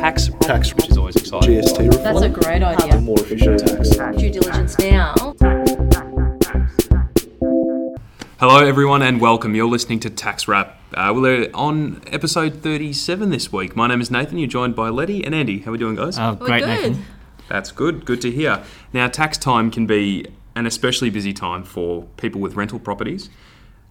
tax, tax, which is always exciting. GST reform. That's a great idea. more efficient tax. Due diligence now. Hello, everyone, and welcome. You're listening to Tax Wrap. Uh, we're on episode 37 this week. My name is Nathan. You're joined by Letty and Andy. How are we doing, guys? Oh, We're great, good. Nathan. That's good. Good to hear. Now, tax time can be an especially busy time for people with rental properties.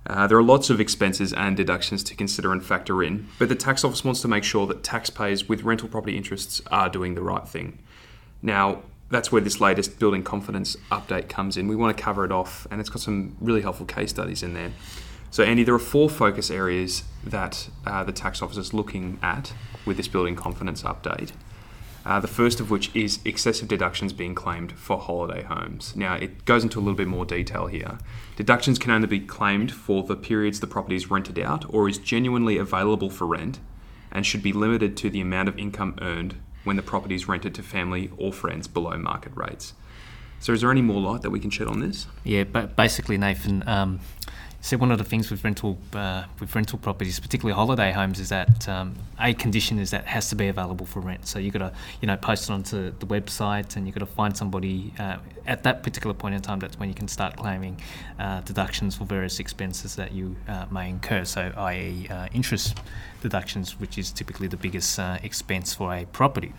Uh, there are lots of expenses and deductions to consider and factor in, but the tax office wants to make sure that taxpayers with rental property interests are doing the right thing. Now, that's where this latest building confidence update comes in. We want to cover it off, and it's got some really helpful case studies in there. So, Andy, there are four focus areas that uh, the tax office is looking at with this building confidence update. Uh, the first of which is excessive deductions being claimed for holiday homes. Now, it goes into a little bit more detail here. Deductions can only be claimed for the periods the property is rented out or is genuinely available for rent and should be limited to the amount of income earned when the property is rented to family or friends below market rates. So, is there any more light that we can shed on this? Yeah, but basically, Nathan. Um, so one of the things with rental uh, with rental properties, particularly holiday homes, is that um, a condition is that has to be available for rent. So you've got to you know post it onto the website, and you've got to find somebody uh, at that particular point in time. That's when you can start claiming uh, deductions for various expenses that you uh, may incur. So, i.e., uh, interest deductions, which is typically the biggest uh, expense for a property.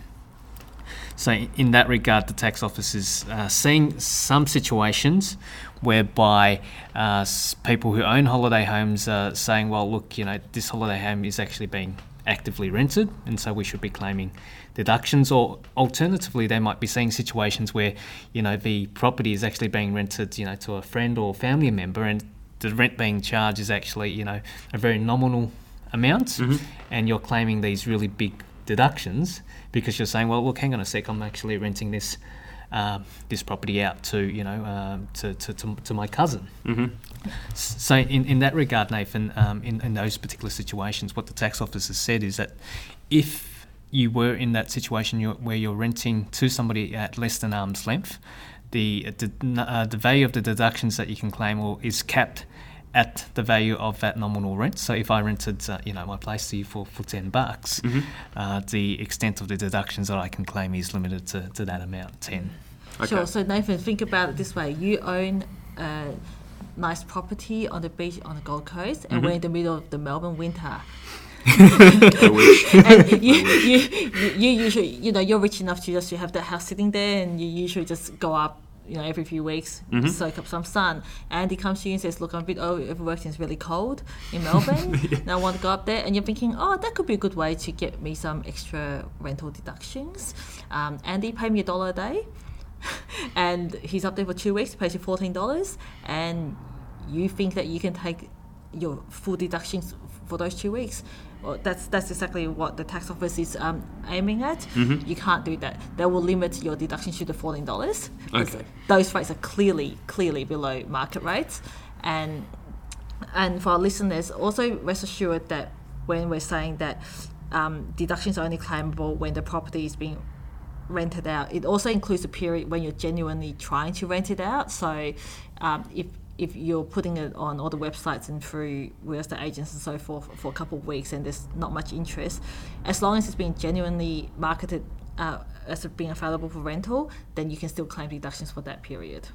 So, in that regard, the tax office is uh, seeing some situations whereby uh, people who own holiday homes are saying, well, look, you know, this holiday home is actually being actively rented, and so we should be claiming deductions. Or alternatively, they might be seeing situations where, you know, the property is actually being rented, you know, to a friend or family member, and the rent being charged is actually, you know, a very nominal amount, and you're claiming these really big deductions because you're saying, well, look, hang on a sec, I'm actually renting this uh, this property out to you know um, to, to, to, to my cousin. Mm-hmm. So in, in that regard, Nathan, um, in, in those particular situations, what the tax office has said is that if you were in that situation you're, where you're renting to somebody at less than arm's length, the the, uh, the value of the deductions that you can claim or is capped at the value of that nominal rent. So if I rented, uh, you know, my place to you for, for ten bucks, uh, the extent of the deductions that I can claim is limited to, to that amount, ten. Okay. Sure. So Nathan, think about it this way: you own a nice property on the beach on the Gold Coast, and we're in the middle of the Melbourne winter. And you, you, you, you usually, you know, you're rich enough to just to have that house sitting there, and you usually just go up, you know, every few weeks, soak up some sun. And he comes to you and says, "Look, I'm a bit overworked and it's really cold in Melbourne, and I want to go up there." And you're thinking, "Oh, that could be a good way to get me some extra rental deductions." Um, Andy, pay me a dollar a day, and he's up there for two weeks, pays you fourteen dollars, and you think that you can take your full deductions for those two weeks. Well, that's that's exactly what the tax office is um, aiming at. You can't do that. That will limit your deductions to the fourteen dollars. Okay. Those rates are clearly clearly below market rates, and and for our listeners, also rest assured that when we're saying that um, deductions are only claimable when the property is being rented out, it also includes a period when you're genuinely trying to rent it out. So um, if if you're putting it on all the websites and through real estate agents and so forth for a couple of weeks and there's not much interest, as long as it's being genuinely marketed uh, as being available for rental, then you can still claim deductions for that period.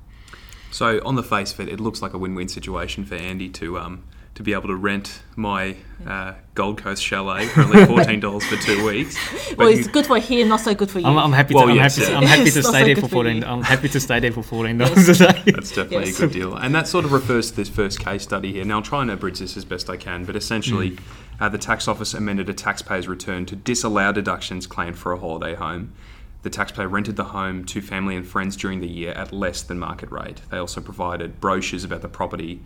So on the face of it, it looks like a win-win situation for Andy to um, to be able to rent my uh, Gold Coast chalet for only fourteen dollars for two weeks. But well, you- it's good for him, not so good for you. I'm, I'm happy. Well, to, I'm, yes, happy to, yeah. I'm happy to stay so there good for for fourteen. I'm happy to stay there for fourteen dollars a day. That's definitely Yes. a good deal. And that sort of refers to this first case study here. Now, I'll try and abridge this as best I can, but essentially, uh, the tax office amended a taxpayer's return to disallow deductions claimed for a holiday home. The taxpayer rented the home to family and friends during the year at less than market rate. They also provided brochures about the property,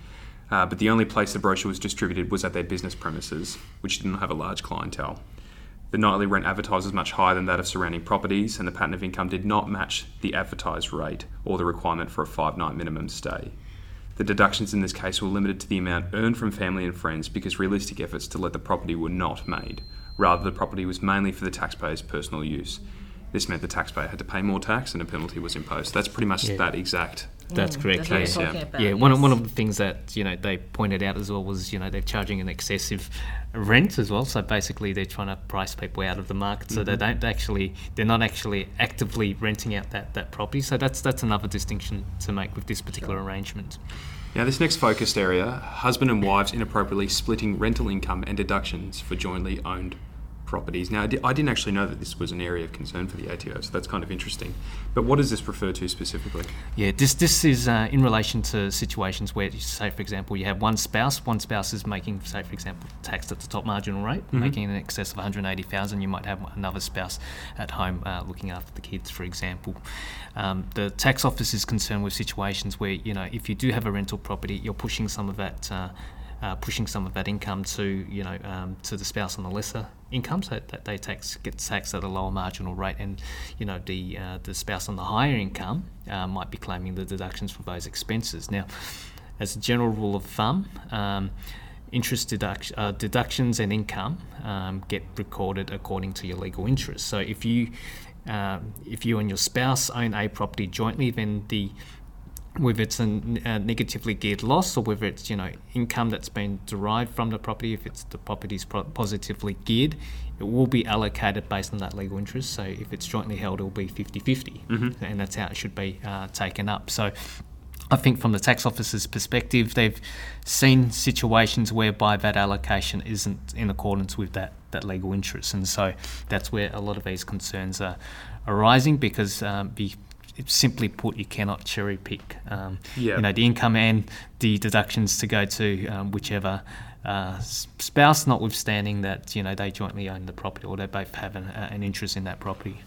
uh, but the only place the brochure was distributed was at their business premises, which didn't have a large clientele. The nightly rent advertised was much higher than that of surrounding properties, and the pattern of income did not match the advertised rate or the requirement for a five night minimum stay. The deductions in this case were limited to the amount earned from family and friends because realistic efforts to let the property were not made. Rather, the property was mainly for the taxpayer's personal use. This meant the taxpayer had to pay more tax and a penalty was imposed. That's pretty much Yeah. that exact That's Mm, correct. That's what yeah. about, Yeah, one, of, one of the things that you know they pointed out as well was you know they're charging an excessive rent as well. So basically, they're trying to price people out of the market, so they don't actually they're not actually actively renting out that, that property. So that's that's another distinction to make with this particular arrangement. Now, this next focused area husband and wives inappropriately splitting rental income and deductions for jointly owned properties. Now, I, di- I didn't actually know that this was an area of concern for the ATO, so that's kind of interesting. But what does this refer to specifically? Yeah, this this is uh, in relation to situations where, say, for example, you have one spouse. One spouse is making, say, for example, taxed at the top marginal rate, making in excess of 180,000. You might have another spouse at home uh, looking after the kids, for example. Um, the tax office is concerned with situations where, you know, if you do have a rental property, you're pushing some of that. Uh, uh, pushing some of that income to you know um, to the spouse on the lesser income, so that they tax get taxed at a lower marginal rate, and you know the uh, the spouse on the higher income uh, might be claiming the deductions from those expenses. Now, as a general rule of thumb. Um, Interest uh, deductions and income um, get recorded according to your legal interest. So if you um, if you and your spouse own a property jointly, then the whether it's a, a negatively geared loss or whether it's you know income that's been derived from the property if it's the property's pro- positively geared it will be allocated based on that legal interest. So if it's jointly held it will be 50-50 and that's how it should be uh, taken up. So I think from the tax officer's perspective, they've seen situations whereby that allocation isn't in accordance with that, that legal interest, and so that's where a lot of these concerns are arising because um, be, simply put, you cannot cherry pick, um, Yeah. you know, the income and the deductions to go to um, whichever uh, spouse, notwithstanding that you know they jointly own the property or they both have an, uh, an interest in that property.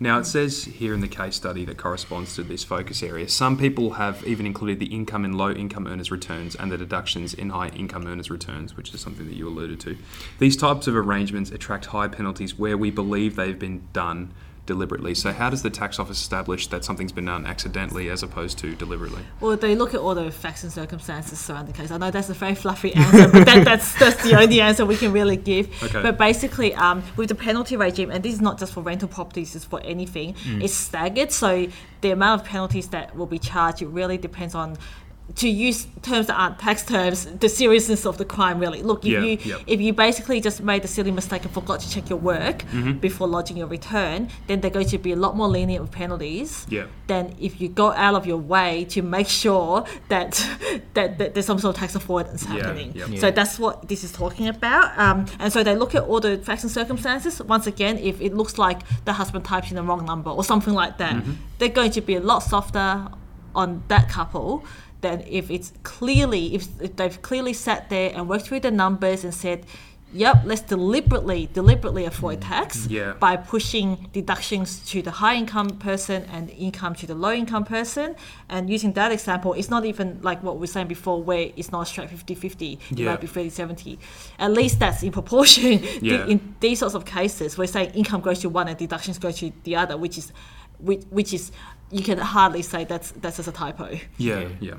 Now, it says here in the case study that corresponds to this focus area, some people have even included the income in low income earners' returns and the deductions in high income earners' returns, which is something that you alluded to. These types of arrangements attract high penalties where we believe they've been done deliberately. So, how does the tax office establish that something's been done accidentally as opposed to deliberately? Well, they look at all the facts and circumstances surrounding the case. I know that's a very fluffy answer, but that, that's that's the only answer we can really give. Okay. But basically, um, with the penalty regime, and this is not just for rental properties, it's for anything. It's staggered, so the amount of penalties that will be charged it really depends on. To use terms that aren't tax terms, the seriousness of the crime really. Look, if Yeah, you if you basically just made a silly mistake and forgot to check your work Mm-hmm. before lodging your return, then they're going to be a lot more lenient with penalties Yeah. than if you go out of your way to make sure that that, that there's some sort of tax avoidance happening. So that's what this is talking about. Um, and so they look at all the facts and circumstances. Once again, if it looks like the husband types in the wrong number or something like that, Mm-hmm. they're going to be a lot softer on that couple than if it's clearly if, if they've clearly sat there and worked through the numbers and said. Yep, let's deliberately deliberately avoid tax Mm. Yeah. by pushing deductions to the high income person and income to the low income person. And using that example, it's not even like what we were saying before, where it's not straight 50 50, it Yeah. might be 30 70. At least that's in proportion. The- Yeah. In these sorts of cases, we're saying income goes to one and deductions go to the other, which is, which, which is, you can hardly say that's that's just a typo. Yeah, yeah.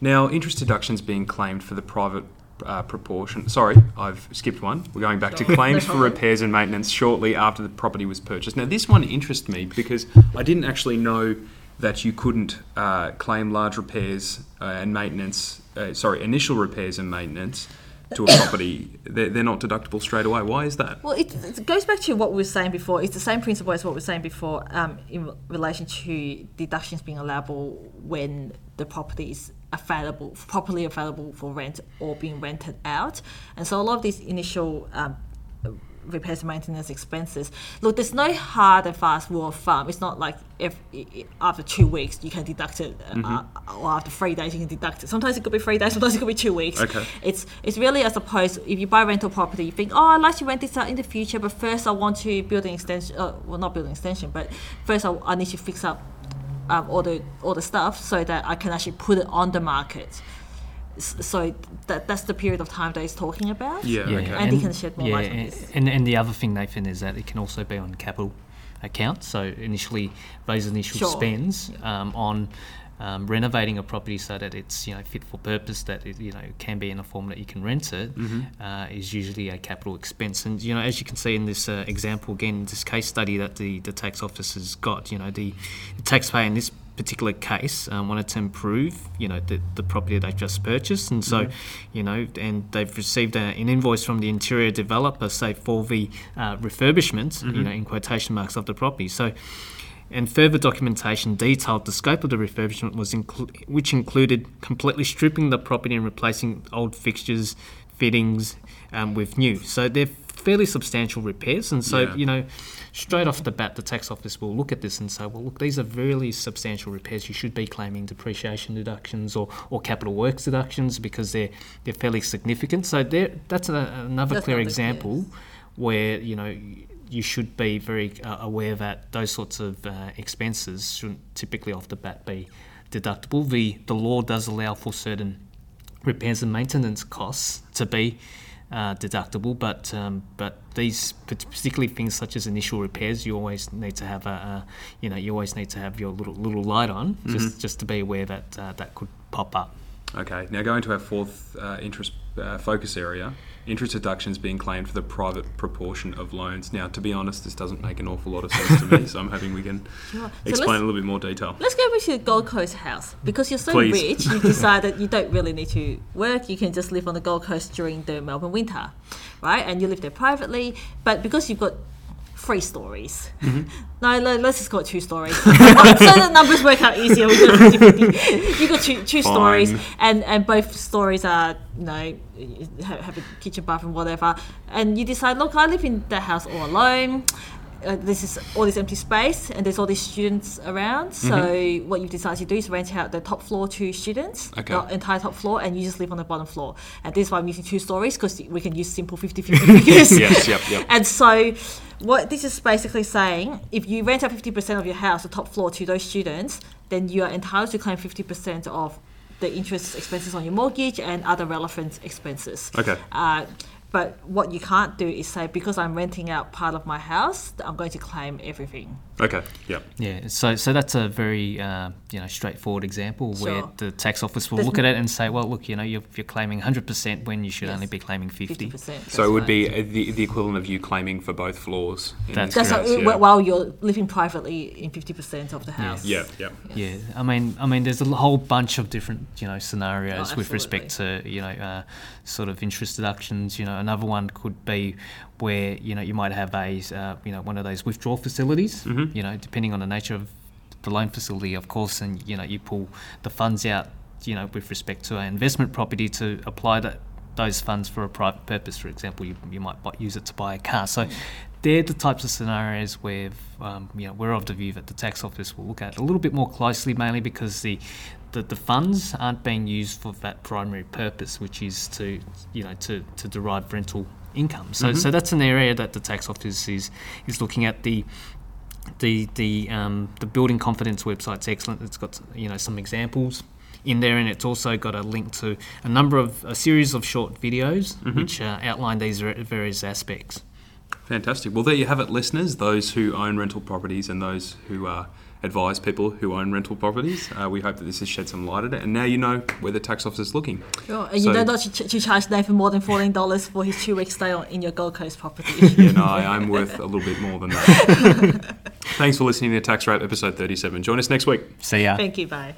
Now, interest deductions being claimed for the private uh, proportion. Sorry, I've skipped one. We're going back to claims for repairs and maintenance shortly after the property was purchased. Now, this one interests me because I didn't actually know that you couldn't uh, claim large repairs uh, and maintenance. Uh, sorry, initial repairs and maintenance to a property. They're, they're not deductible straight away. Why is that? Well, it, it goes back to what we were saying before. It's the same principle as what we were saying before um, in relation to deductions being allowable when the property is available, properly available for rent or being rented out. And so a lot of these initial um, repairs and maintenance expenses. Look, there's no hard and fast rule of thumb. It's not like if i- i- after two weeks you can deduct it, uh, or after three days you can deduct it. Sometimes it could be three days, sometimes it could be two weeks. Okay. It's it's really as opposed if you buy rental property, you think, oh, I'd like to rent this out in the future, but first I want to build an extension. Uh, well, not build an extension, but first I, I need to fix up um, all the all the stuff so that I can actually put it on the market. S- So that that's the period of time that he's talking about. Yeah, Yeah, okay. And he can shed more yeah, light on and, this. and and the other thing, Nathan, is that it can also be on capital accounts. So initially, those initial Sure. spends um, on um, renovating a property so that it's you know fit for purpose, that it you know can be in a form that you can rent it, uh, is usually a capital expense. And you know, as you can see in this uh, example again, this case study that the the tax office has got, you know, the, the taxpayer in this particular case um, wanted to improve, you know, the, the property they've just purchased, and so, you know, and they've received a, an invoice from the interior developer, say for the uh, refurbishment, you know, in quotation marks of the property. So, and further documentation detailed the scope of the refurbishment was inclu- which included completely stripping the property and replacing old fixtures, fittings um, with new. So they're fairly substantial repairs, and so Yeah. you know, straight off the bat, the tax office will look at this and say, well, look, these are really substantial repairs. You should be claiming depreciation deductions or, or capital works deductions because they're they're fairly significant. So there, that's a, another That's clear example case. where you know you should be very uh, aware that those sorts of uh, expenses shouldn't typically off the bat be deductible. The the law does allow for certain repairs and maintenance costs to be uh, deductible, but um, but these particularly things such as initial repairs, you always need to have a, a you know you always need to have your little little light on just just to be aware that uh, that could pop up. Okay, now going to our fourth uh, interest uh, focus area interest deductions being claimed for the private proportion of loans. Now, to be honest, this doesn't make an awful lot of sense to me, so I'm hoping we can Sure. So explain a little bit more detail. Let's go back to the Gold Coast house because you're so Please. rich. You've decided you don't really need to work. You can just live on the Gold Coast during the Melbourne winter, right? And you live there privately. But because you've got three stories, Mm-hmm. no, le- let's just go two stories. so the numbers work out easier. We go 50-50. You got two, two stories, and and both stories are you know have, have a kitchen, bathroom, whatever. And you decide, look, I live in the house all alone uh, this is all this empty space and there's all these students around. So what you decide to do is rent out the top floor to students, Okay. the entire top floor, and you just live on the bottom floor. And this is why I'm using two stories because we can use simple 50-50 figures. Yes, yep, yep. And so what this is basically saying, if you rent out 50% of your house, the top floor to those students, then you are entitled to claim 50% of the interest expenses on your mortgage and other relevant expenses. Okay. Uh, but what you can't do is say because I'm renting out part of my house, I'm going to claim everything. Okay, yep. Yeah, so so that's a very uh, you know straightful example where the tax office will There's look at it and say, well, look, you know, you're, you're claiming 100% when you should Yes. only be claiming 50. 50%. So it would right. be uh, the, the equivalent of you claiming for both floors. in That's this That's case, how, yeah. while you're living privately in 50% of the house. Yeah, yeah. Yeah, I mean, I mean, there's a whole bunch of different, you know, scenarios Oh, with respect to, you know, uh, sort of interest deductions. You know, another one could be where you know you might have a, uh, you know, one of those withdrawal facilities. Mhm. You know, depending on the nature of the loan facility, of course, and you know, you pull the funds out, you know, with respect to an investment property to apply that those funds for a private purpose. For example, you, you might use it to buy a car. So. They're the types of scenarios where um, you know we're of the view that the tax office will look at a little bit more closely, mainly because the, the the funds aren't being used for that primary purpose, which is to you know to, to derive rental income. So so that's an area that the tax office is is looking at. The the the um, the building confidence website's excellent. It's got you know some examples in there, and it's also got a link to a number of a series of short videos which uh, outline these various aspects. Fantastic. Well, there you have it, listeners. Those who own rental properties and those who uh, advise people who own rental properties. Uh, we hope that this has shed some light on it, and now you know where the tax office is looking. Sure. And So- you don't know to, to charge Nathan more than $14 for his two week stay in your Gold Coast property. Yeah, no, I, I'm worth a little bit more than that. Thanks for listening to Tax Wrap episode 37. Join us next week. See ya. Thank you. Bye.